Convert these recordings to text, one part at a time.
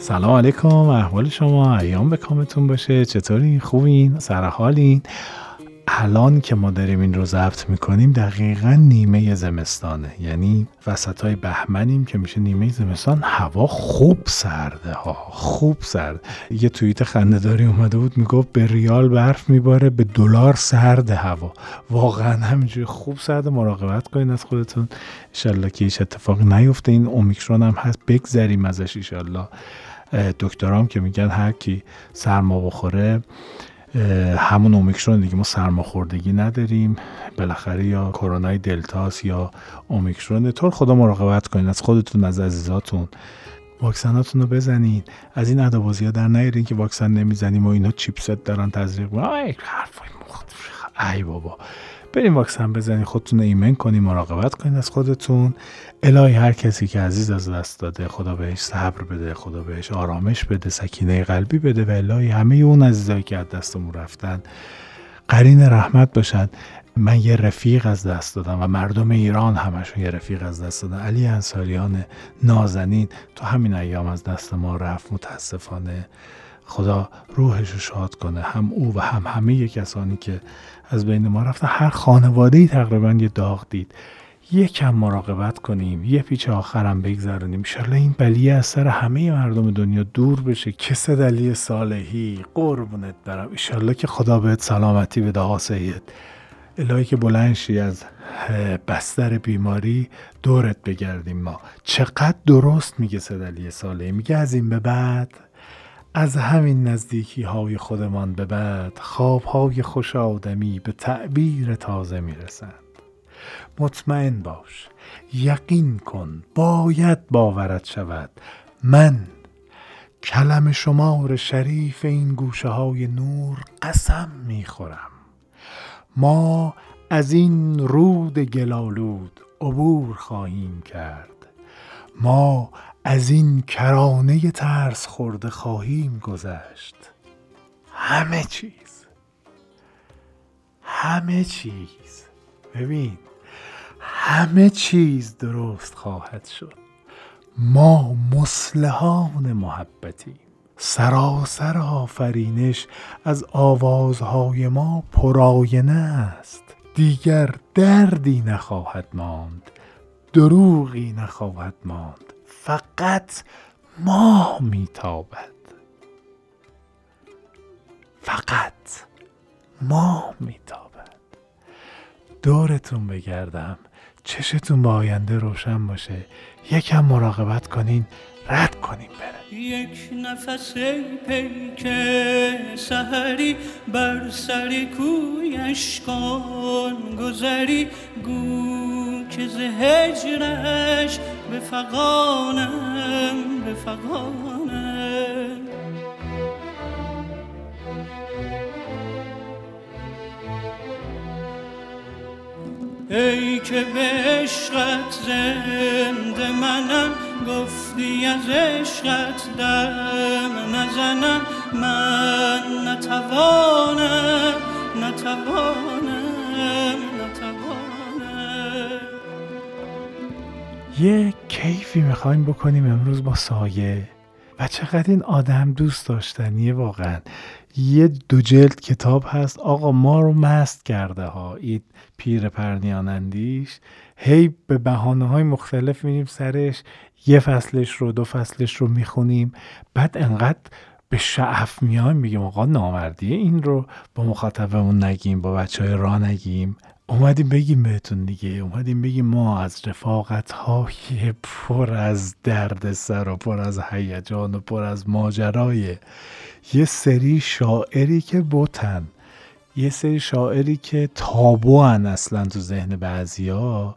سلام علیکم احوال شما ایام به کامتون باشه چطوری خوبین؟ سرحالین؟ الان که ما داریم این رو ضبط می‌کنیم دقیقا نیمه زمستانه. یعنی وسط های بهمنیم که میشه نیمه زمستان. هوا خوب سرده ها خوب سرد یه توییت خندهداری اومده بود می‌گفت به ریال برف میباره به دلار سرد هوا. واقعا همینجوری خوب سرد مراقبت کنین از خودتون. انشالله که هیچ اتفاقی نیفته. این اومیکرون هم هست بگذریم ازش انشالله. دکترام که میگن هر کی سرما بخوره همون اومیکرون دیگه ما سرماخوردگی نداریم. بالاخره یا کرونای دلتاس یا اومیکرون. طور خدا مراقبت کنین از خودتون از عزیزاتون. واکسناتون رو بزنین. از این ادابازی ها در نیارین که واکسن نمی‌زنیم و اینا چیپست دارن تزریق حرفای ای بابا. بریم واکسن بزنین خودتون ایمن کنین مراقبت کنین از خودتون. الهی هر کسی که عزیز از دست داده خدا بهش صبر بده خدا بهش آرامش بده سکینه قلبی بده و الهی همه اون عزیزایی که از دستمون رفتن. قرین رحمت باشن. من یه رفیق از دست دادم و مردم ایران همشون یه رفیق از دست دادن. علی انصاریان نازنین تو همین ایام از دست ما رفت متاسفانه. خدا روحش رو شاد کنه. هم او و هم همه کسانی که از بین ما رفتن. هر خانواده ای تقریبا یه داغ دید. یکم مراقبت کنیم. یه پیچ آخرم بگذرونیم. انشالله این بلیه از سر همه مردم دنیا دور بشه. کس دلی صالحی. قربونت برم. انشالله که خدا بهت سلامتی بده آقا سید. الهی که بلنشی از بستر بیماری دورت بگردیم ما. چقدر درست میگه سدلی صالحی. میگه از این به بعد از همین نزدیکی های خودمان به بعد خواب های خوش آدمی به تعبیر تازه می‌رسند. مطمئن باش یقین کن باید باورت شود. من کلم شمار شریف این گوشه های نور قسم می‌خورم. ما از این رود گلالود عبور خواهیم کرد. ما از این کرانه ترس خورده خواهیم گذشت. همه چیز همه چیز. ببین همه چیز درست خواهد شد. ما مسلحان محبتیم. سراسر آفرینش از آوازهای ما پراینه است. دیگر دردی نخواهد ماند دروغی نخواهد ماند. فقط ماه میتابد. فقط ماه میتابد. دورتون بگردم. چشتون با آینده روشن باشه. یکم مراقبت کنین. رد کنیم بره یک نفس پیک سهری بر سر کویش کن گذری. گو که ز هجرش به فقانم به فقانم ای که به عشقت زنده منم گفتی از عشقت دم نزنم. من نتوانم نتوانم نتوانم. یه کیفی می‌خوایم بکنیم امروز با سایه. و چقدر این آدم دوست داشتنیه واقعا. یه دو جلد کتاب هست آقا ما رو مست کرده ها این پیر پرنیانندیش. هی به بحانه های مختلف میریم سرش یه فصلش رو دو فصلش رو می‌خونیم. بعد انقدر به شعف میایم میگیم آقا نامردیه این رو با مخاطبمون نگیم با بچه های را نگیم. اومدیم بگیم بهتون دیگه. اومدیم بگیم ما از رفاقت های پر از درد سر و پر از هیجان و پر از ماجرای یه سری شاعری که بوتن یه سری شاعری که تابو هن اصلا تو ذهن بعضیا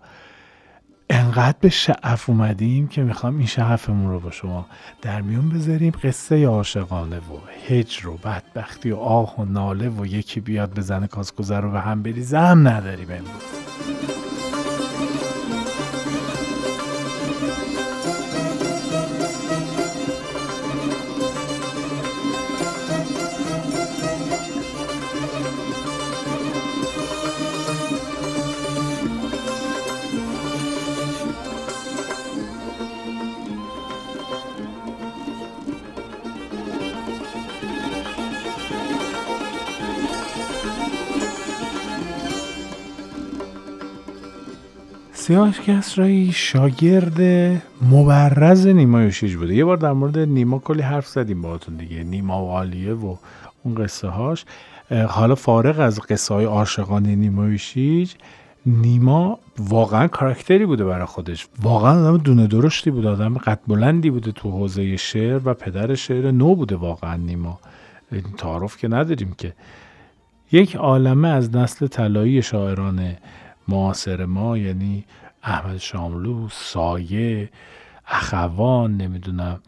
انقدر به شعف اومدیم که می‌خوام این شعفمون رو با شما در میون بذاریم. قصه عاشقانه و هجر و بدبختی و آه و ناله و یکی بیاد بزنه کاسکوزه رو به هم بریزه هم نداریم امروز. سیاوش کسرایی شاگرد مبرز نیما یوشیج بوده. یه بار در مورد نیما کلی حرف زدیم باهاتون دیگه. نیما و عالیه و اون قصه هاش. حالا فارغ از قصه های عاشقانه نیما یوشیج نیما واقعا کاراکتری بوده برای خودش. واقعا آدم دونه درشتی بوده آدم قد بلندی بوده تو حوزه شعر و پدر شعر نو بوده واقعا نیما. تعارف که نداریم که. یک عالمه از نسل طلایی شاعران معاصر ما یعنی احمد شاملو سایه اخوان نمی‌دونم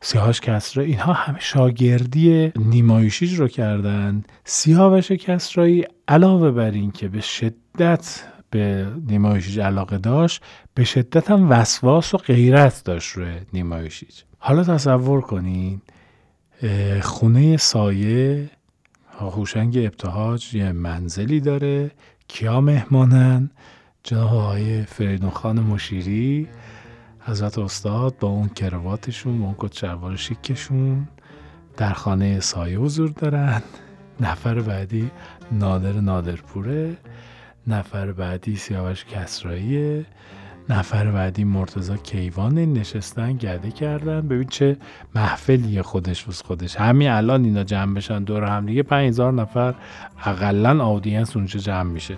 سیاهاش کسرایی اینها همه شاگردی نیمایشیج رو کردن. سیاوش کسرایی علاوه بر این که به شدت به نیمایشیج علاقه داشت به شدت هم وسواس و غیرت داشت روی نیمایشیج حالا تصور کنین خونه سایه هوشنگ ابتهاج یه منزلی داره کیا مهمانن؟ جناب آقای فریدون خان مشیری حضرت استاد با اون کرواتشون با اون کت شیکشون در خانه سایه حضور دارن. نفر بعدی نادر نادرپوره نفر بعدی سیاوش کسراییه. نفر بعدی مرتزا کیوان نشستن گده کردن. ببین چه محفلیه خودش بس خودش. همین الان اینا جمع بشن دور هم دیگه 5000 نفر اقلا آدینس اونجا جمع میشه.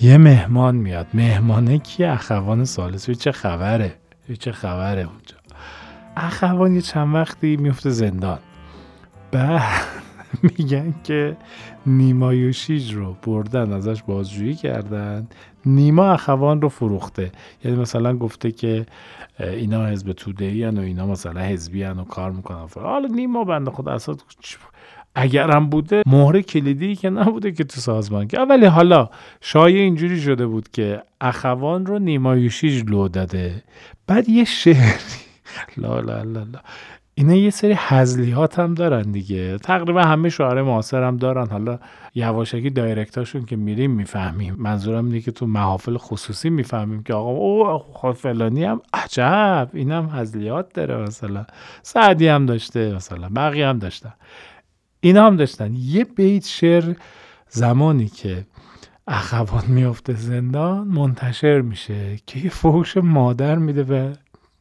یه مهمان میاد. مهمانه کیه اخوان سالس. چه خبره. چه خبره اونجا. اخوان یه چند وقتی میفته زندان. بعد میگن که نیما یوشیج رو بردن ازش بازجویی کردن. نیما اخوان رو فروخته. یعنی مثلا گفته که اینا حزب توده و اینا مثلا حزبی و کار می‌کنن. حالا نیما بنده خدا اصلا اگر هم بوده مهر کلیدی که نبوده که تو سازمان که. ولی حالا شایع اینجوری شده بود که اخوان رو نیما یوشیج لو داده. بعد یه شعری لا لا لا لا. اینا یه سری هزلیات هم دارن دیگه. تقریبا همه شعر معاصر هم دارن. حالا یواشکی دایرکتاشون که میریم می‌فهمیم. منظورم اینه که تو محافل خصوصی می‌فهمیم که آقا او خود فلانی هم عجب. این هم هزلیات داره مثلا. سعدی هم داشته مثلا. بقیه هم داشتن. اینا هم داشتن. یه بیت شعر زمانی که اخوان میفته زندان منتشر میشه که یه فوش مادر میده به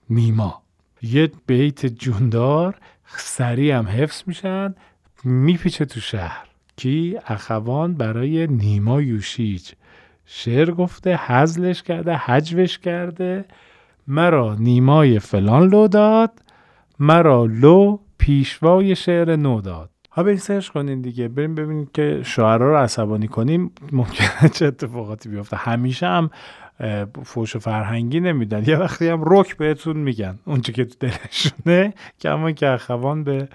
نیما. یه بیت جوندار سریع هم حفظ میشن میپیچه تو شهر. کی؟ اخوان برای نیما یوشیج. شعر گفته حزلش کرده حجوش کرده. مرا نیمای فلان لو داد مرا لو پیشوای شعر نو داد. ها بریم سرش کنین دیگه. بریم ببینیم که شعرها رو عصبانی کنیم ممکنه چه اتفاقاتی بیفته. همیشه هم فوش فرهنگی نمیدن. یه وقتی هم رک بهتون میگن. اونچه که تو دلشونه که اما که اخوان به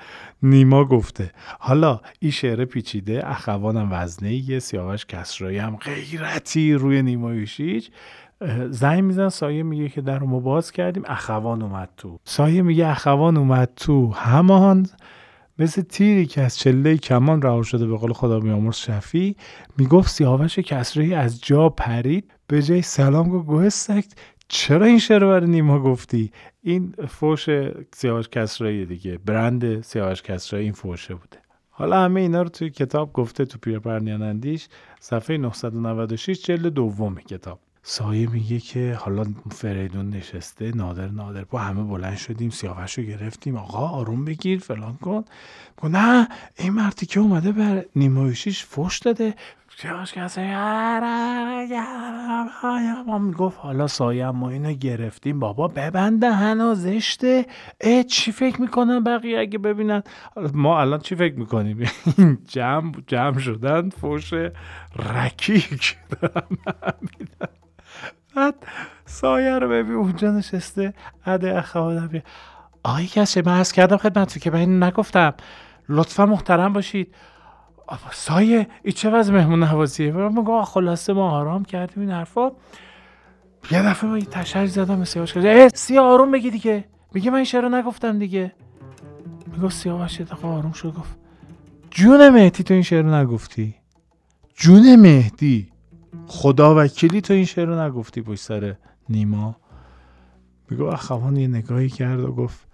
نیما گفته. حالا این شعر پیچیده اخوان هم وزنه یه سیاوش کسرایی هم غیرتی روی نیمایوشیج زنگ میزن سایه میگه که در ما باز کردیم. اخوان اومد تو. سایه میگه اخوان اومد تو همان مثل تیری که از چله کمان رها شده به قول خدا بیامرز شفی می‌گفت سیاوش کسرایی از جا پرید به جای سلام گفت سکت چرا این شعر برای نیما گفتی؟ این فوش سیاوش کسرایی دیگه برند سیاوش کسرایی این فوشه بوده. حالا همه اینا رو توی کتاب گفته تو پیرپرنیان اندیش صفحه 996 جلد دوم کتاب. سایه میگه که حالا فریدون نشسته نادر نادر. با همه بلند شدیم سیاوش رو گرفتیم. آقا آروم بگیر فلان کن. نه این مردی که اومده بر نیمایشیش فش داده. سیاوش کسی ما می‌گفت حالا سایه ما اینو گرفتیم. بابا ببنده هنو زشته. اه چی فکر می‌کنن بقیه اگه ببینن؟ ما الان چی فکر می‌کنیم؟ جمع جمع شدن فوش رکیک. بعد سایه رو ببین اونجا نشسته. عده اخوانم آقای کسی من از کردم خدمت که من نگفتم. لطفا محترم باشید. سایه ای چه وضع مهمون نوازیه؟ میگم خلاصه ما آرام کردیم این حرفا. یه دفعه من تشری زدم به سیاوش کرد سیا آروم بگی دیگه. میگه من این شعر نگفتم دیگه. میگه سیاوش یه دقیقه آروم شد گفت جون مهدی تو این شعر رو نگفتی؟ جون مهدی. خدا وکیلی تو این شعر رو نگفتی پشت سر نیما؟ میگو اخوان یه نگاهی کرد و گفت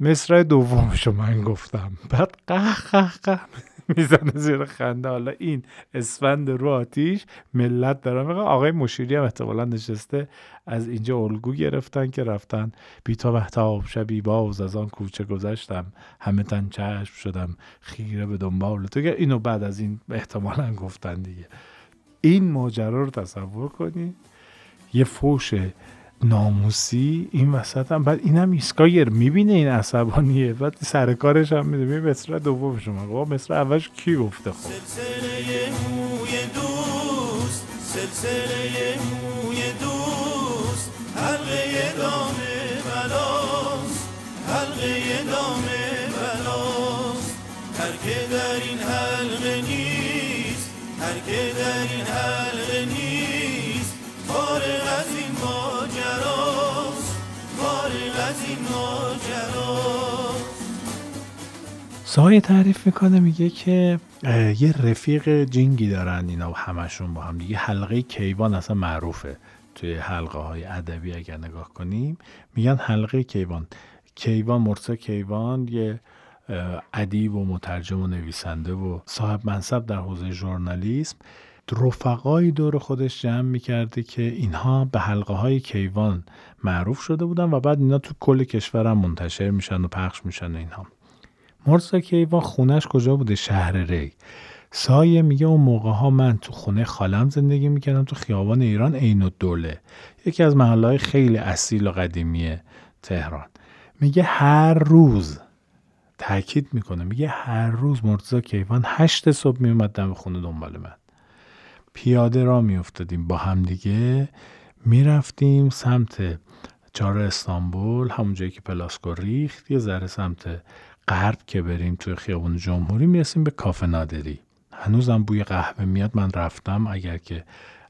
مصرع دومشو من گفتم. بعد قه قه قه می‌زنه زیر خنده. حالا این اسفند رو آتیش ملت دارن میگه آقای مشیری هم احتمالا نشسته از اینجا الگو گرفتن که رفتن. بی تا محتاب شبی باز از آن کوچه گذشتم. همه تن چشم شدم خیره به دنبال تو. اینو بعد از این احتمالا گفتن دیگه. این ماجرا رو تصور کنی. یه فوش ناموسی این وسط هم. بعد اینم ایسکایر می‌بینه این عصبانیه. بعد سر کارش هم میده. می‌بینه مصر دوم شما. بابا مصر اولش کی گفته خب؟ سلسله موی دوست سلسله موی دوست. حلقه دام بلاست حلقه دام بلاست. هر که در این حلقه که در این حلقه نیست. فارغ از این ماجراست. فارغ از این ماجراست. سایه تعریف می‌کنه میگه که یه رفیق جینگی دارن اینا همشون با هم دیگه. حلقه کیوان اصلا معروفه توی حلقه های ادبی اگر نگاه کنیم. میگن حلقه کیوان. کیوان مرسا کیوان یه ادیب و مترجم و نویسنده و صاحب منصب در حوزه ژورنالیسم رفقایی دور خودش جمع می‌کرده که اینها به حلقه های کیوان معروف شده بودن و بعد اینا تو کل کشورم منتشر میشن و پخش میشن اینها. مرسا کیوان خونش کجا بوده؟ شهر ری. سایه میگه اون موقع ها من تو خونه خالم زندگی می‌کردم تو خیابان ایران عین الدوله. یکی از محله های خیلی اصیل و قدیمی تهران. میگه هر روز تاکید می‌کنه. میگه هر روز مرتضی کیوان هشت صبح میومد دم خونه دنبال من. پیاده را میافتادیم با هم دیگه. می‌رفتیم سمت چهار استانبول همون جایی که پلاسکو ریخت یه ذره سمت غرب که بریم توی خیابون جمهوری می‌رسیم به کافه نادری. هنوزم بوی قهوه میاد. من رفتم. اگر که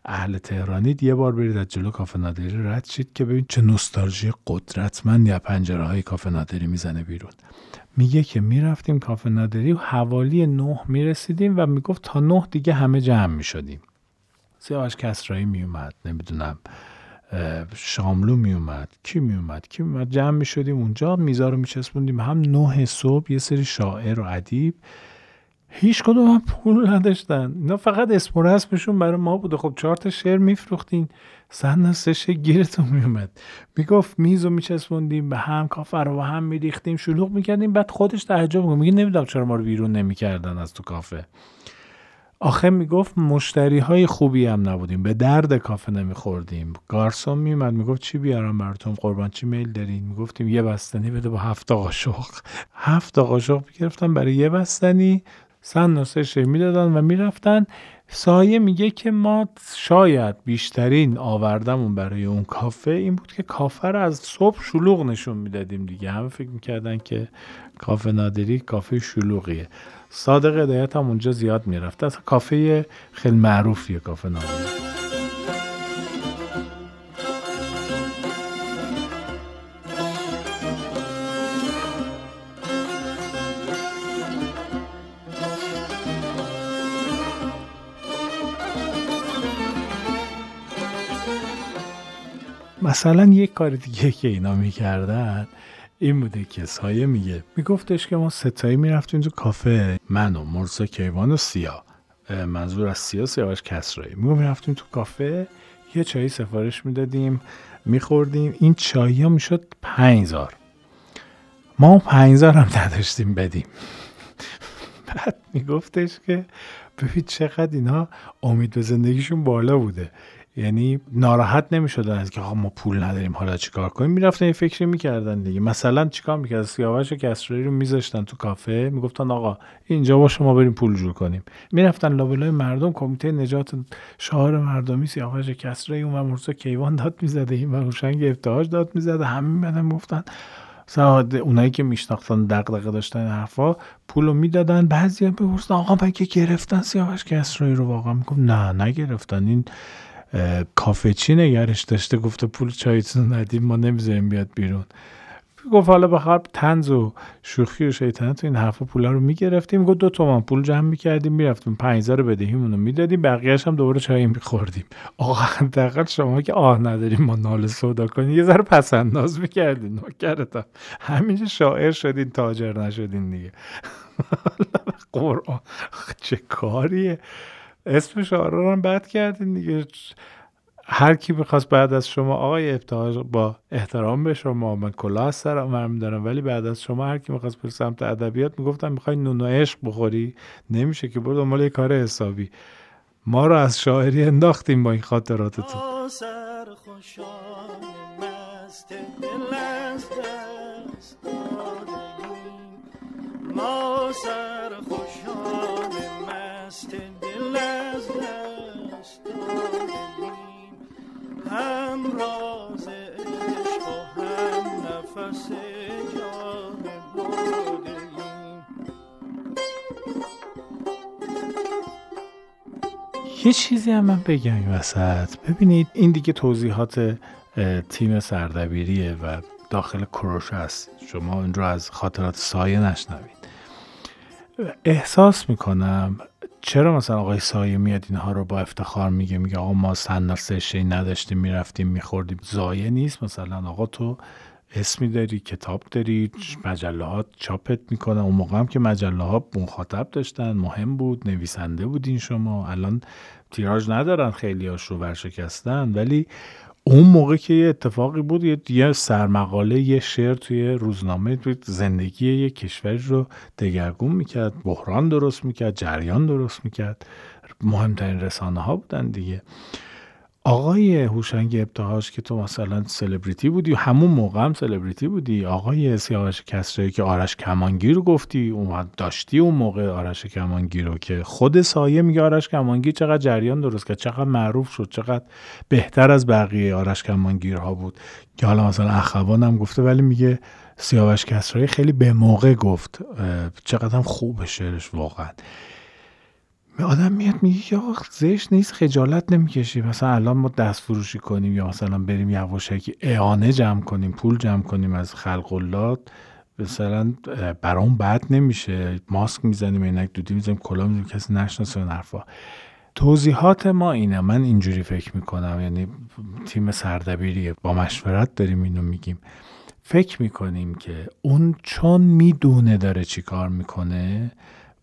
اهل تهرانید یه بار برید از جلو کافه نادری رد شید که ببین چه نوستالژی قدرتمند یا پنجره های کافه نادری می‌زنه بیرون. میگه که می‌رفتیم کافه نادری و حوالی نه می‌رسیدیم و می‌گفت تا نه دیگه همه جمع می‌شدیم. سیاوش کسرایی میومد نمی‌دونم شاملو میومد کی میومد کی میومد جمع می‌شدیم اونجا میزا رو میچسبوندیم. هم نه صبح یه سری شاعر و ادیب. هیچ کدوم هم پول نداشتن. اینا فقط اسم و رسمشون برای ما بوده. خب چهار تا شعر میفروختین. سن سشه گیرتون میومد می‌گفت میز رو میچسبوندیم به هم کافه رو به هم میریختیم. شلوغ می‌کردیم. بعد خودش تعجب میگه میگه نمی‌دونم چرا ما رو بیرون نمی‌کردن از تو کافه. آخه می‌گفت مشتری های خوبی هم نبودیم. به درد کافه نمیخوردیم. گارسون میومد می‌گفت چی بیارم براتون؟ قربان چی میل دارین؟ می‌گفتیم یه بستنی بده با هفت قاشق هفت قاشق گرفتم برای یه بستنی. سن و سه می‌دادن و می‌رفتن. سایه میگه که ما شاید بیشترین آوردمون برای اون کافه این بود که کافه رو از صبح شلوغ نشون می‌دادیم دیگه. همه فکر می‌کردن که کافه نادری کافه شلوغیه. صادق هدایت هم اونجا زیاد می‌رفت. از کافه خیلی معروفیه کافه نادری. مثلا یک کار دیگه که اینا می‌کردن این بوده که سایه میگه میگفتش که ما ستایی می‌رفتیم تو کافه من و مرسا کیوان و سیا. منظور از سیا سیاوش کسرایی. میگو می‌رفتیم تو کافه یه چایی سفارش می‌دادیم میخوردیم. این چایی ها می‌شد پنجزار ما پنجزار هم نداشتیم بدیم. بعد میگفتش که ببین چقدر اینا امید به زندگیشون بالا بوده. یعنی ناراحت نمی‌شدن از که ما پول نداریم حالا چیکار کنیم؟ می‌رفتن یه فکری می‌کردن دیگه. مثلا چیکار می‌کرد؟ سیاوش و کسرایی رو میذاشتن تو کافه می‌گفتن آقا اینجا با شما بریم پول جور کنیم. می‌رفتن لابلای مردم کمیته نجات شعار مردمی سیاوش کسرایی اون و مرسا کیوان داد می‌زده این و روشنگ ابتهاج داد می‌زده همه میمدن گفتن. سعاده اونایی که میشناختن دغدغه داشتن حرفا پول رو می‌دادن. بعضی بپرسن آقا مگه گرفتن سیاوش کسرایی رو واقعا؟ میگم نه نگرفتن. این کافه چی نگرش داشته گفته پول چایتون ندیم ما نمی‌ذاریم بیاد بیرون گفت حالا بخواب تنز و شوخی و شیطنت این حرفا پولا رو می‌گرفتیم گفت دو تومن پول جمع می‌کردیم می‌رفتیم پنج رو بدهیمون رو می‌دادیم بقیهش هم دوباره چای میخوردیم آقا حداقل شما که آه نداریم ما نال سودا کنیم یه ذره پسنداز می‌کردین نوکرتم همینجا شاعر شدین تاجر نشدین دیگه قرآن چه کاریه اسم شعرا رو هم بد کردین دیگه. هر کی می‌خواست بعد از شما آقای ابتهاج با احترام به شما من کلاه از سرم دارم ولی بعد از شما هر کی می‌خواست به سمت ادبیات می‌گفتم می‌خوای نون عشق بخوری؟ نمیشه که برو دنبال کار حسابی. ما رو از شاعری انداختیم با این خاطراتتون. ما یه چیزی هم من بگم این وسط. ببینید این دیگه توضیحات تیم سردبیریه و داخل کروش هست. شما این رو از خاطرات سایه نشنوید. احساس می‌کنم چرا مثلا آقای سایه میاد اینها رو با افتخار میگه میگه آقا ما سندال سشه نداشتیم می‌رفتیم میخوردیم. زایه نیست مثلا. آقا تو اسمی داری کتاب داری مجله ها چاپت می‌کنن اون موقع هم که مجله ها مخاطب داشتن مهم بود نویسنده بودین شما. الان تیراژ ندارن خیلی هاش رو ورشکستن. ولی اون موقع که یه اتفاقی بود یه سرمقاله یه شعر توی روزنامه توی زندگی یه کشوری رو دگرگون می‌کرد بحران درست می‌کرد جریان درست می‌کرد. مهمترین رسانه ها بودن دیگه. آقای هوشنگ ابتهاج که تو مثلا سلبریتی بودی همون موقع هم سلبریتی بودی آقای سیاوش کسرایی که آرش کمانگیر گفتی اومد داشتی اون موقع آرش کمانگیر رو که خود سایه میگه آرش کمانگیر چقدر جریان درست کرد چقدر معروف شد چقدر بهتر از بقیه آرش کمانگیرها بود. که حالا مثلا اخوان هم گفته ولی میگه سیاوش کسرایی خیلی به موقع گفت چقدر هم خوب شعرش واقعا. آدم میاد میگه یا زشت نیست خجالت نمی‌کشی. مثلا الان ما دست فروشی کنیم یا مثلا بریم یواشکی اعانه جمع کنیم پول جمع کنیم از خلق الله مثلا برام بد نمیشه. ماسک می‌زنیم عینک دودی می‌زنیم کلا می‌زنیم کسی نشناسه اون حرفا. توضیحات ما اینه. من اینجوری فکر می‌کنم. یعنی تیم سردبیریه با مشورت داریم اینو میگیم. فکر می‌کنیم که اون چون می‌دونه داره چی کار می‌کنه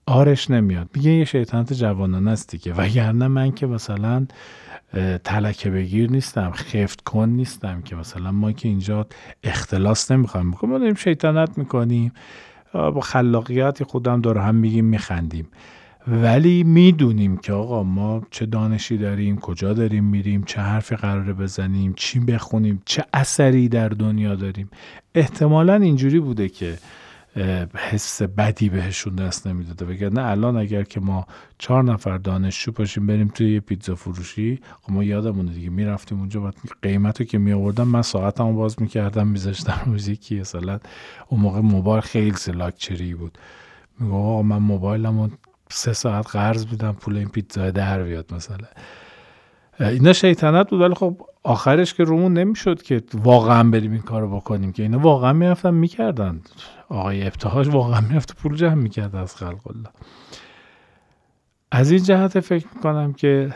آرش نمیاد. میگه یه شیطنت جوانان است دیگه. وگرنه من که مثلا تلکه بگیر نیستم خفت کن نیستم که مثلا ما که اینجا اختلاس نمی‌خوایم بکنیم. ما داریم شیطنت می‌کنیم. با خلاقیت خودم دور هم میگیم میخندیم. ولی می‌دونیم که آقا ما چه دانشی داریم کجا داریم میریم چه حرفی قراره بزنیم چی بخونیم چه اثری در دنیا داریم. احتمالا اینجوری بوده که حس بدی بهشون دست نمی‌داده. نه الان اگر که ما چهار نفر دانشجو باشیم بریم توی یه پیتزا فروشی خب ما یادمونه دیگه می‌رفتیم اونجا بعد قیمت رو که می آوردم من ساعتمو باز می‌کردم میذاشتم موزیکی مثلا اون موقع موبایل خیلی لاکچری بود. میگم آقا من موبایلمو سه ساعت قرض میدم پول این پیتزا در بیاد مثلا. اینا شیطنت بود ولی خب آخرش که رومون نمی‌شد که واقعا بریم این کارو بکنیم که. اینا واقعا می‌رفتن می‌کردن. آقای ابتهاج واقعا می‌رفت پول جمع می‌کرد از خلق الله. از این جهت فکر می‌کنم که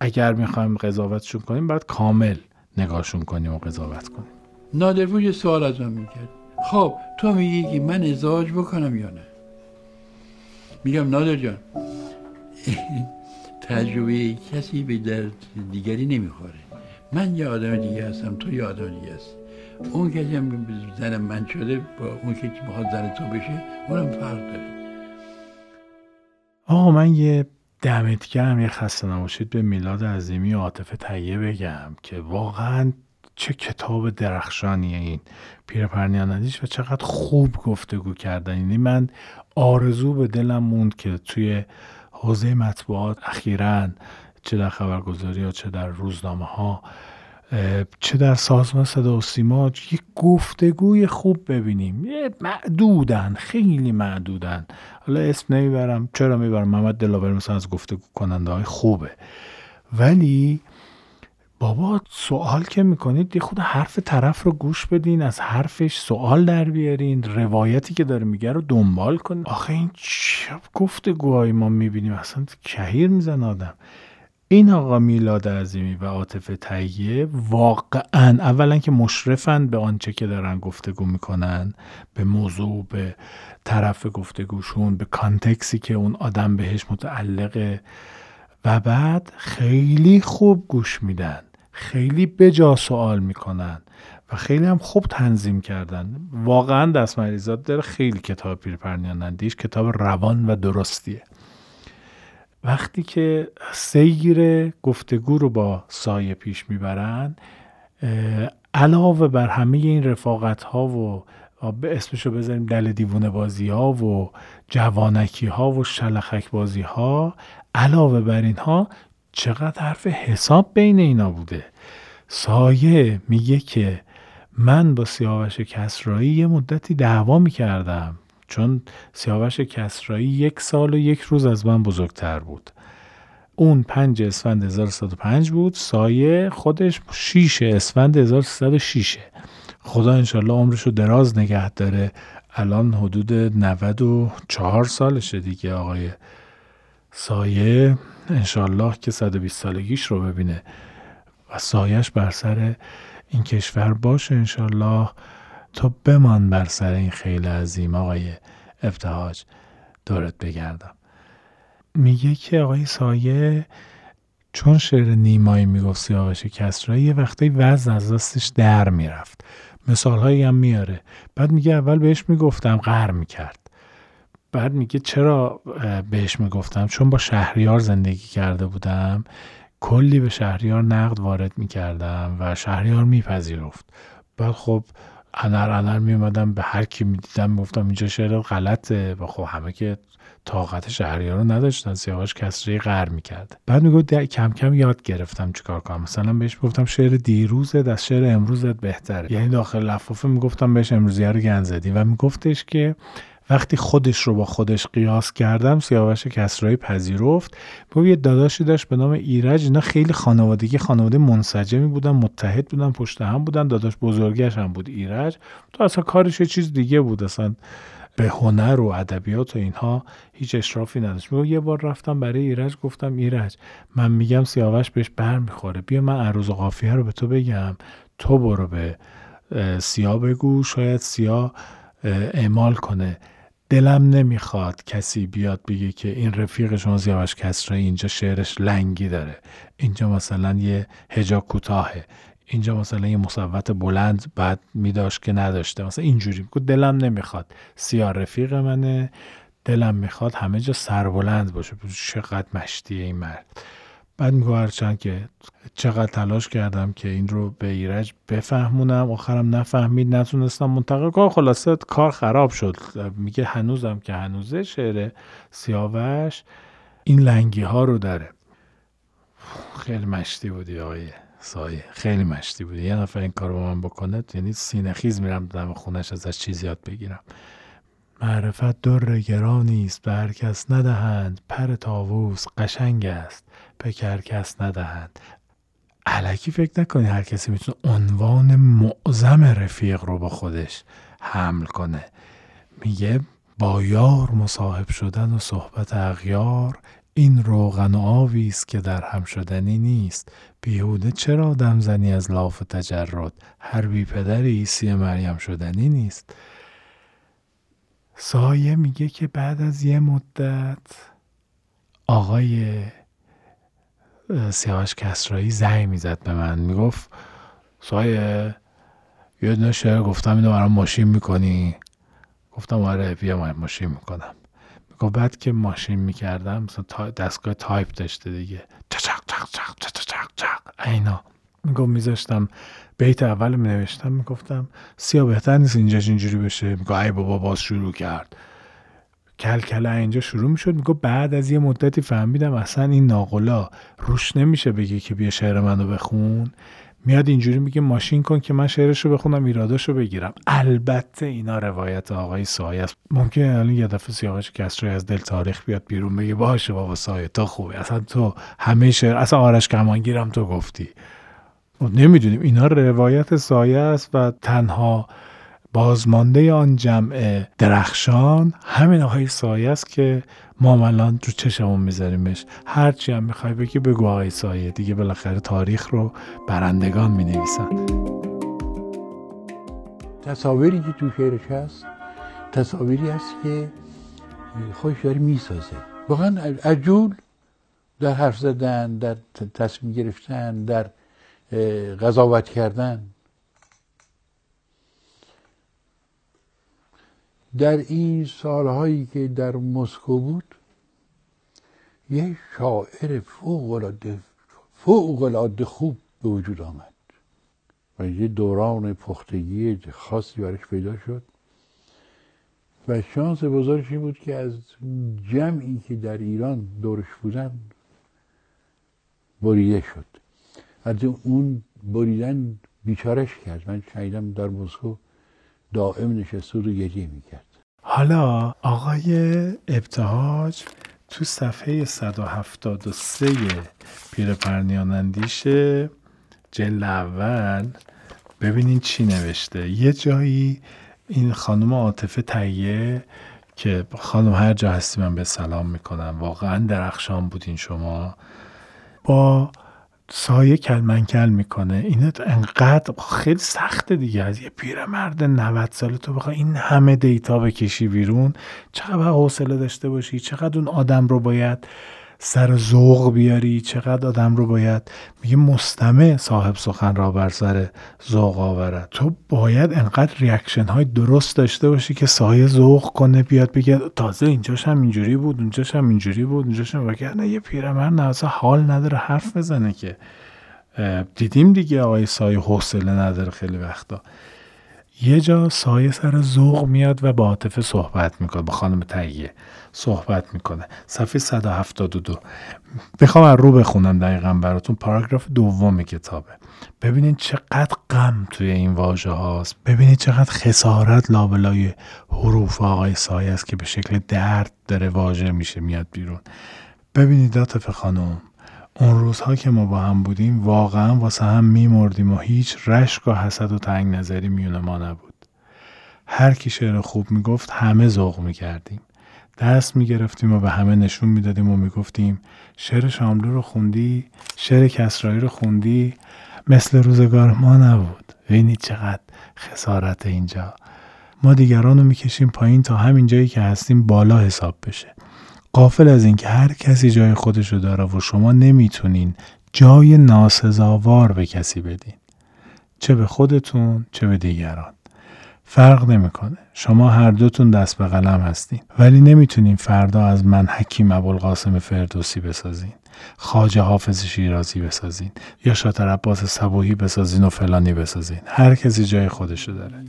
اگر می‌خوایم قضاوتشون کنیم باید کامل نگاهشون کنیم و قضاوت کنیم. نادرپور یه سوال از من می‌کرد خب تو میگی که من ازدواج بکنم یا نه؟ میگم نادر جان. تجربه کسی به در دیگری نمی‌خوره. من یه آدم دیگه هستم تو یه آدم دیگه هست اون کسی هم زن من شده با اون که می‌خواد زن تو بشه اونم فرق داره. آقا من یه دمت گرم یه خسته نباشید. به میلاد عظیمی و عاطفه تهیه بگم که واقعا چه کتاب درخشانیه این پیر ندیش و چقدر خوب گفتگو کردن. یعنی من آرزو به دلم موند که توی حوزه مطبوعات اخیرا چه در خبرگزاری ها چه در روزنامه ها چه در سازمان صدا و سیما یک گفتگوی خوب ببینیم. یه معدودن خیلی معدودن. حالا اسم نمی‌برم. چرا می‌برم؟ محمد دلاور مثلا از گفتگو کننده های خوبه. ولی بابا سوال که می‌کنید یه خود حرف طرف رو گوش بدین از حرفش سوال در بیارین روایتی که داره میگه رو دنبال کنین. آخه این چه گفتگوهایی ما می‌بینیم؟ اصلا کهیر میزن آدم. این آقا میلاد عظیمی و عاطف تهیه واقعا اولا که مشرفند به آنچه که دارن گفتگو می‌کنن به موضوع به طرف گفتگوشون به کانتکسی که اون آدم بهش متعلقه و بعد خیلی خوب گوش میدن خیلی بجا سوال می‌کنن و خیلی هم خوب تنظیم کردن. واقعا دست مریضات داره خیلی کتاب پیرپرنیانندیش کتاب روان و درستیه. وقتی که سیر گفتگو رو با سایه پیش می‌برن علاوه بر همه این رفاقت ها و اسمشو بذاریم دل دیوونه بازی ها و جوانکی ها و شلخک بازی ها علاوه بر اینها چقدر حرف حساب بین اینا بوده. سایه میگه که من با سیاوش کسرایی یه مدتی دعوا می‌کردم. چون سیاوش کسرایی یک سال و یک روز از من بزرگتر بود. اون پنج اسفند 1105 بود سایه خودش 6 اسفند 1306 خدا انشالله عمرش رو دراز نگه داره. الان حدود 94 سالشه دیگه آقای سایه. انشالله که 120 سالگیش رو ببینه و سایش بر سر این کشور باشه انشالله تو بمان بر سر این خیلی عظیم آقای ابتهاج دورت بگردم. میگه که آقای سایه چون شعر نیمایی می‌گفت سیاوش کسرایی یه وقتی وزن از دستش در می‌رفت. مثال هایی هم میاره. بعد میگه اول بهش می‌گفتم قهر می‌کرد. بعد میگه چرا بهش می‌گفتم؟ چون با شهریار زندگی کرده بودم. کلی به شهریار نقد وارد می‌کردم و شهریار میپذیرفت. بعد خب انر انر میومدم به هر کی می‌دیدم می‌گفتم اینجا شعر غلطه. و خب همه که طاقت شهریار رو نداشتن سیاوش کسری غر می‌کرد. بعد میگو کم کم یاد گرفتم چیکار کنم. مثلا بهش گفتم شعر دیروزت از شعر امروزت بهتره. یعنی داخل لفافه می‌گفتم بهش امروزیه رو زدی. و میگفتش که وقتی خودش رو با خودش قیاس کردم سیاوش کسرایی پذیرفت. با یه داداشی داشت به نام ایرج. اینا خیلی خانوادگی خانواده منسجمی بودن متحد بودن پشت هم بودن. داداش بزرگش هم بود ایرج. تو اصلا کارش یه چیز دیگه بود. اصلا به هنر و ادبیات و اینها هیچ اشرافی نداشت. یه بار رفتم برای ایرج گفتم ایرج من میگم سیاوش بهش بر می‌خوره. بیا من عروض و قافیه رو به تو بگم. تو برو به سیا بگو. شاید سیا اعمال کنه. دلم نمی‌خواد کسی بیاد بگه که این رفیق شما سیاوش کسرا اینجا شعرش لنگی داره. اینجا مثلا یه هجا کوتاهه. اینجا مثلا یه مصوت بلند بعد میداشت که نداشته. مثلا اینجوری. گفت دلم نمی‌خواد. سیاه رفیق منه. دلم می‌خواد همه جا سربلند باشه. چقدر مشتیه این مرد. بعد میگو هرچند که چقدر تلاش کردم که این رو به ایرج بفهمونم آخرم نفهمید نتونستم منتقل کنم. خلاصه کار خراب شد. میگه هنوزم که هنوزه شعر سیاوش این لنگی ها رو داره. خیلی مشتی بودی آقای سایه. خیلی مشتی بودی. یه نفر این کار با من بکنه یعنی سینه خیز میرم دم خونش ازش چیز یاد بگیرم. معرفت در گرانی است به هر کس ندهند. پر تاووس قشنگ است. به کس ندهند علکی فکر نکنی هر کسی می‌تونه عنوان معظم رفیق رو با خودش حمل کنه. میگه با یار مصاحب شدن و صحبت اغیار این روغن آوی است که در هم شدنی نیست. بیهوده چرا دمزنی از لاف تجرد؟ هر بی پدر عیسی مریم شدنی نیست. سایه میگه که بعد از یه مدت آقای سیاوش کسرایی زنگ می‌زد به من. می‌گفت سایه یه دونه شعر گفتم اینو برام ماشین می‌کنی. گفتم آره بیا ماشین می‌کنم. می‌گفت بعد که ماشین می‌کردم مثلا دستگاه تایپ داشته دیگه. چچق چق چق چق چق چق اینا. می‌گفت میذاشتم بیت اول می نوشتم می‌گفتم سیا بهتر نیست اینجاش اینجوری بشه. میگو ای بابا باز شروع کرد. کلکله اینجا شروع می‌شد میگو بعد از یه مدتی فهمیدم اصلا این ناقلا روش نمیشه بگه که بیا شعر منو بخون. میاد اینجوری میگه ماشین کن که من شعرشو بخونم ایراداشو بگیرم. البته اینا روایت آقای سایه است. ممکنه الان یه دفعه سیاوش کسری از دل تاریخ بیاد بیرون بگه باشه بابا سایه تا خوبه اصلا تو همه شعر اصلا آرش کمانگیرم تو گفتی. نمی‌دونیم. اینا روایت سایه است و تنها بازمانده آن جمع درخشان. همین آقای سایه است که ما الان رو چشمون میذاریمش. هرچی هم می‌خوای بگی بگو آقای سایه. دیگه بالاخره تاریخ رو برندگان می‌نویسن. تصاویری که تو شعرش هست تصاویری هست که خوش داره می‌سازه. واقعا عجول در حرف زدن در تصمیم گرفتن در قضاوت کردن. در این سالهایی که در مسکو بود یه شاعر فوق العاده خوب به وجود آمد. و یه دوران پختگی خاصی برش پیدا شد. و شانس بزرگش این بود که از جمعی که در ایران دورش بودن بریده شد. از اون بریدن بیچارش کرد. من شنیدم در مسکو دائم نشسته و گریه می‌کرد. حالا آقای ابتهاج تو صفحه 173 پیرپرنیان اندیشه جلد اول ببینین چی نوشته. یه جایی این خانم عاطفه تهیه که خانم هر جا هستی من به سلام می‌کنم. واقعا درخشان بودین شما. با سایه کل کل می‌کنه. اینو انقدر خیلی سخته دیگه از یه پیرمرد 90 ساله تو بخوای این همه data بکشی بیرون. چقدر حوصله داشته باشی چقدر اون آدم رو باید سر ذوق بیاری چقدر آدم رو باید میگه مستمع صاحب سخن را بر سر ذوق آورد تو باید انقدر reaction های درست داشته باشی که سایه ذوق کنه بیاد بگه تازه اینجاش هم اینجوری بود اونجاش هم اینجوری بود اونجاش هم نه یه پیرمرد نه حال نداره حرف بزنه که. دیدیم دیگه آقای سایه حوصله نداره خیلی وقتا. یه جا سایه سر ذوق میاد و با عاطفه صحبت می‌کنه با خانم تهیه صحبت می‌کنه. صفحه 172 می‌خوام از رو بخونم دقیقا براتون. پاراگراف دوم کتابه. ببینید چقدر غم توی این واژه هاست. ببینید چقدر خسارت لابلای حروف آقای سایه است که به شکل درد داره واژه میشه میاد بیرون. ببینید عاطفه خانم اون روزها که ما با هم بودیم واقعا واسه هم میمردیم و هیچ رشک و حسد و تنگ نظری میون ما نبود. هر کی شعر خوب می‌گفت همه ذوق می‌کردیم. دست می‌گرفتیم و به همه نشون می‌دادیم و می‌گفتیم شعر شاملو رو خوندی شعر کسرایی رو خوندی مثل روزگار ما نبود. ببینید چقدر خسارت اینجا. ما دیگران رو می‌کشیم پایین تا همین جایی که هستیم بالا حساب بشه. قافل از اینکه هر کسی جای خودشو داره و شما نمی‌تونین جای ناسزاوار به کسی بدین. چه به خودتون چه به دیگران. فرق نمی‌کنه. شما هر دوتون دست به قلم هستین. ولی نمی‌تونین فردا از من حکیم ابوالقاسم فردوسی بسازین. خاجه حافظ شیرازی بسازین. یا شاتر عباس صبوهی بسازین و فلانی بسازین. هر کسی جای خودشو داره.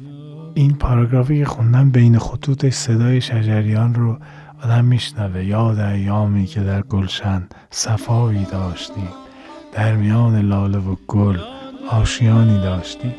این پاراگرافی که خوندم بین خطوطش صدای شجریان رو آدم میشنوه یاد ایامی که در گلشن صفایی داشتیم در میان لاله و گل آشیانی داشتیم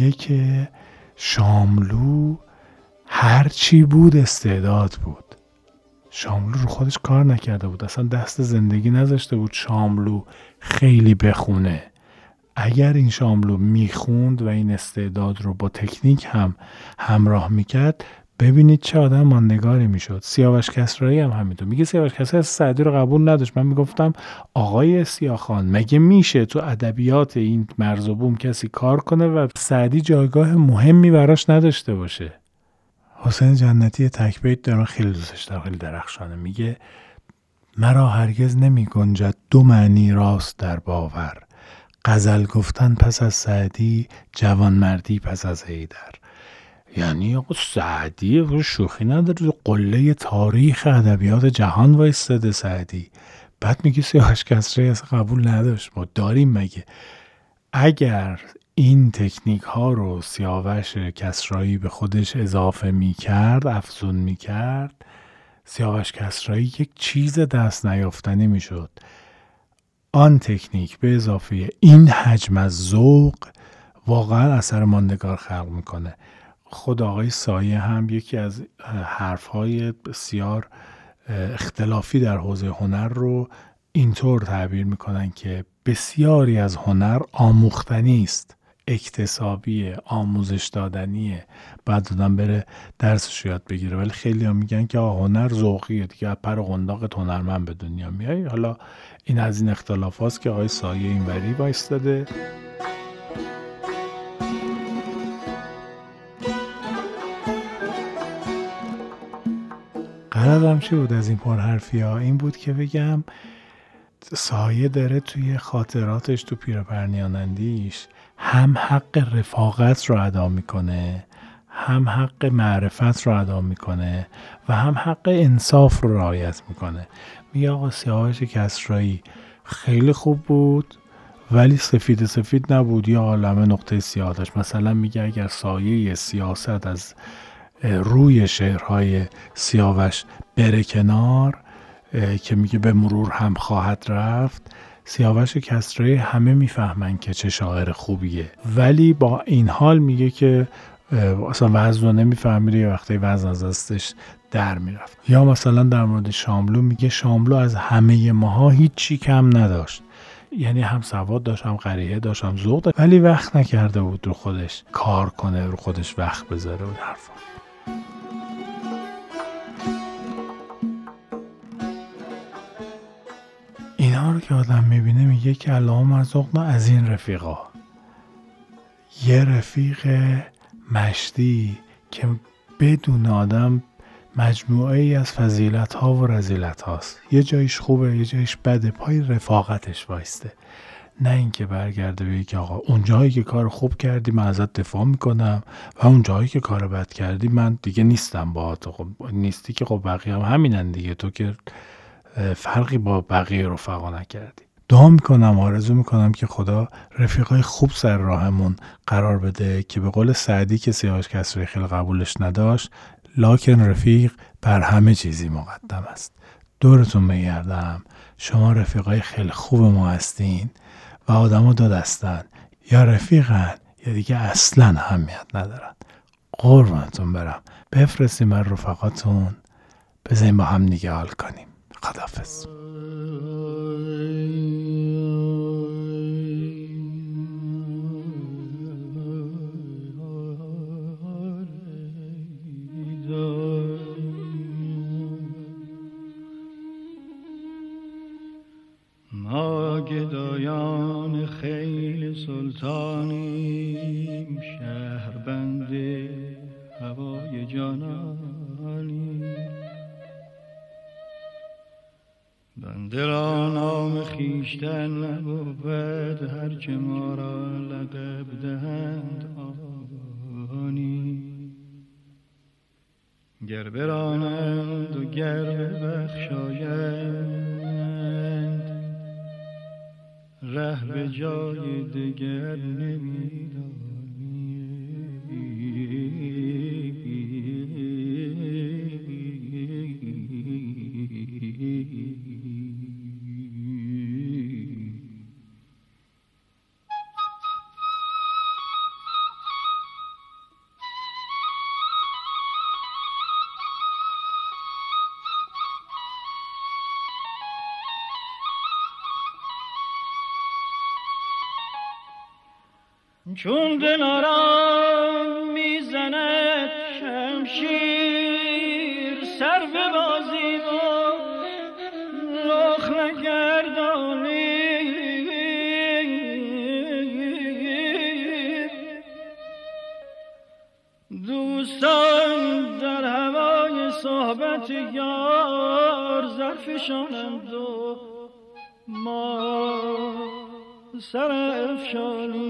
میگه که شاملو هرچی بود استعداد بود. شاملو رو خودش کار نکرده بود. اصلا دست زندگی نذاشته بود شاملو خیلی بخونه. اگر این شاملو می‌خوند و این استعداد رو با تکنیک هم همراه می‌کرد ببینید چه آدم ماندگاری می‌شد. سیاوش کسرایی هم همینطور. میگه سیاوش کسرایی سعدی رو قبول نداشت. من می‌گفتم آقای سیاخان مگه میشه تو ادبیات این مرز و بوم کسی کار کنه و سعدی جایگاه مهمی براش نداشته باشه؟ حسین جنتی تکبیت دارم خیلی دوستش دارم خیلی درخشانه. میگه مرا هرگز نمی گنجد دو معنی راست در باور. غزل گفتن پس از سعدی جوانمردی پس از هیدر یعنی آقا سعدی شوخی نداره قله تاریخ ادبیات جهان وایستاده سعدی. بعد میگی سیاوش کسری از قبول نداشت. ما داریم مگه؟ اگر این تکنیک ها رو سیاوش کسرایی به خودش اضافه می‌کرد افزون می‌کرد سیاوش کسرایی یک چیز دست نیافتنی می‌شد. آن تکنیک به اضافه این حجم از ذوق واقعا اثر ماندگار خلق می‌کنه. خود آقای سایه هم یکی از حرفهای بسیار اختلافی در حوزه هنر رو اینطور تعبیر می‌کنن که بسیاری از هنر آموختنی است. اکتسابی آموزش دادنیه بعد دادن بره درسش یاد بگیره. ولی خیلی هم میگن که هنر ذوقیه دیگه پر و قنداق هنرمند به دنیا میای. حالا این از این اختلاف هاست که آقای سایه اینوری وایستاده. قرارم چی بود از این پرحرفی ها این بود که بگم سایه داره توی خاطراتش تو پیرپرنیانندیش هم حق رفاقت رو ادا می‌کنه هم حق معرفت رو ادا می‌کنه و هم حق انصاف رو رعایت می‌کنه. میگه آقا سیاوش کسرایی خیلی خوب بود ولی سفید سفید نبود یا عالم نقطه سیاه داشت مثلا میگه اگر سایه سیاست از روی شعرهای سیاوش بره کنار که میگه به مرور هم خواهد رفت. سیاوش کسرایی همه می‌فهمن که چه شاعر خوبیه. ولی با این حال میگه که اصلا وزن رو نمیفهمیده یه وقتی وزن از دستش در می‌رفت. یا مثلا در مورد شاملو میگه شاملو از همه ماها هیچی کم نداشت. یعنی هم سواد داشت هم قریه داشت هم ذوق ولی وقت نکرده بود رو خودش کار کنه رو خودش وقت بذاره و حرفا. رو که آدم می‌بینه میگه که الله مرزقنا از این رفیقا. یه رفیق مشتی که بدون آدم مجموعه ای از فضیلت ها و رزیلت هاست یه جایش خوبه یه جایش بده پای رفاقتش وایسته. نه اینکه برگرده بگه که آقا اون جایی که کار خوب کردی من ازت دفاع می‌کنم و اون جایی که کار بد کردی من دیگه نیستم با تو خب نیستی که خب بقیه هم همینن دیگه. تو که فرقی با بقیه رفقا نکردی دعا می‌کنم آرزو می‌کنم که خدا رفیقای خوب سر راهمون قرار بده که به قول سعدی که سیاوش کسری خیلی قبولش نداشت لاکن رفیق بر همه چیزی مقدم است. دورتون بگردم شما رفیقای خیلی خوب ما هستین و آدما دو دستن. یا رفیقن یا دیگه اصلا همیت ندارن. قربانتون برم. بفرستیم من رفقاتون. بزنیم با هم دیگه حال کنیم. خدافز ما گدایان خیل سلطانیم شهربند هوای جانانیم را نام خیشتن نبود هرچه ما را لقب دهند آنی گر برانند و گر ببخشایند ره به جای دگر نمیدانی صحبت یار زرفشانند و ما سر افشانی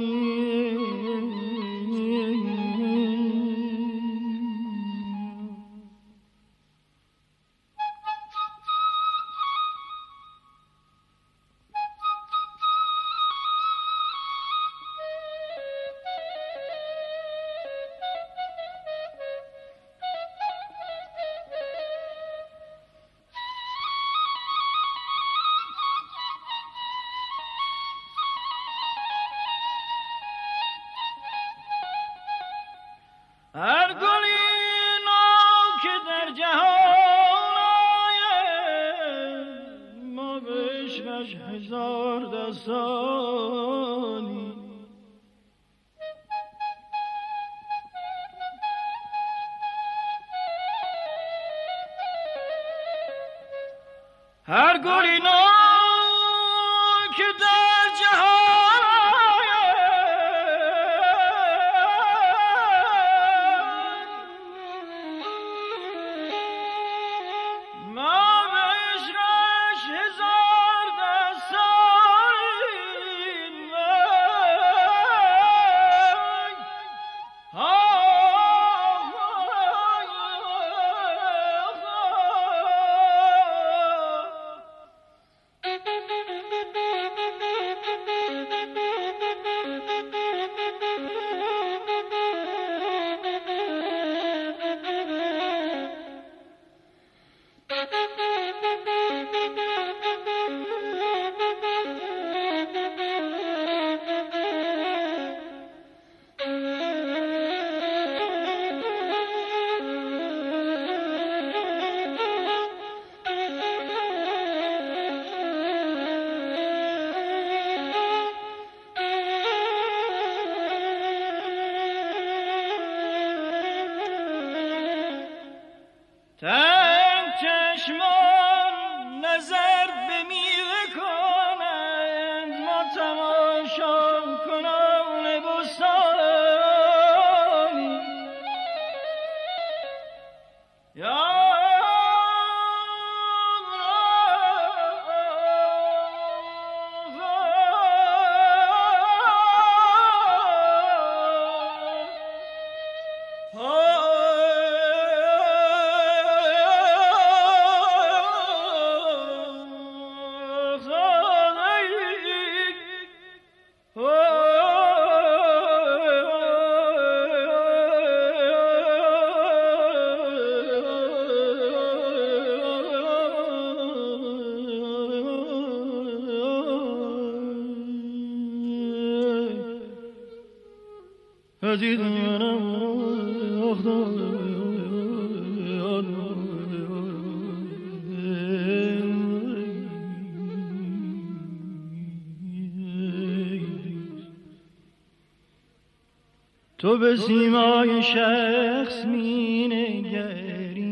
به سیمای شخص می نگری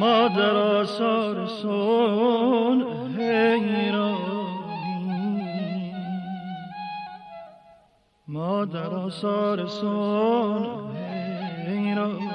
ما در آثار سن حیرانی. ما در آثار حیرانی.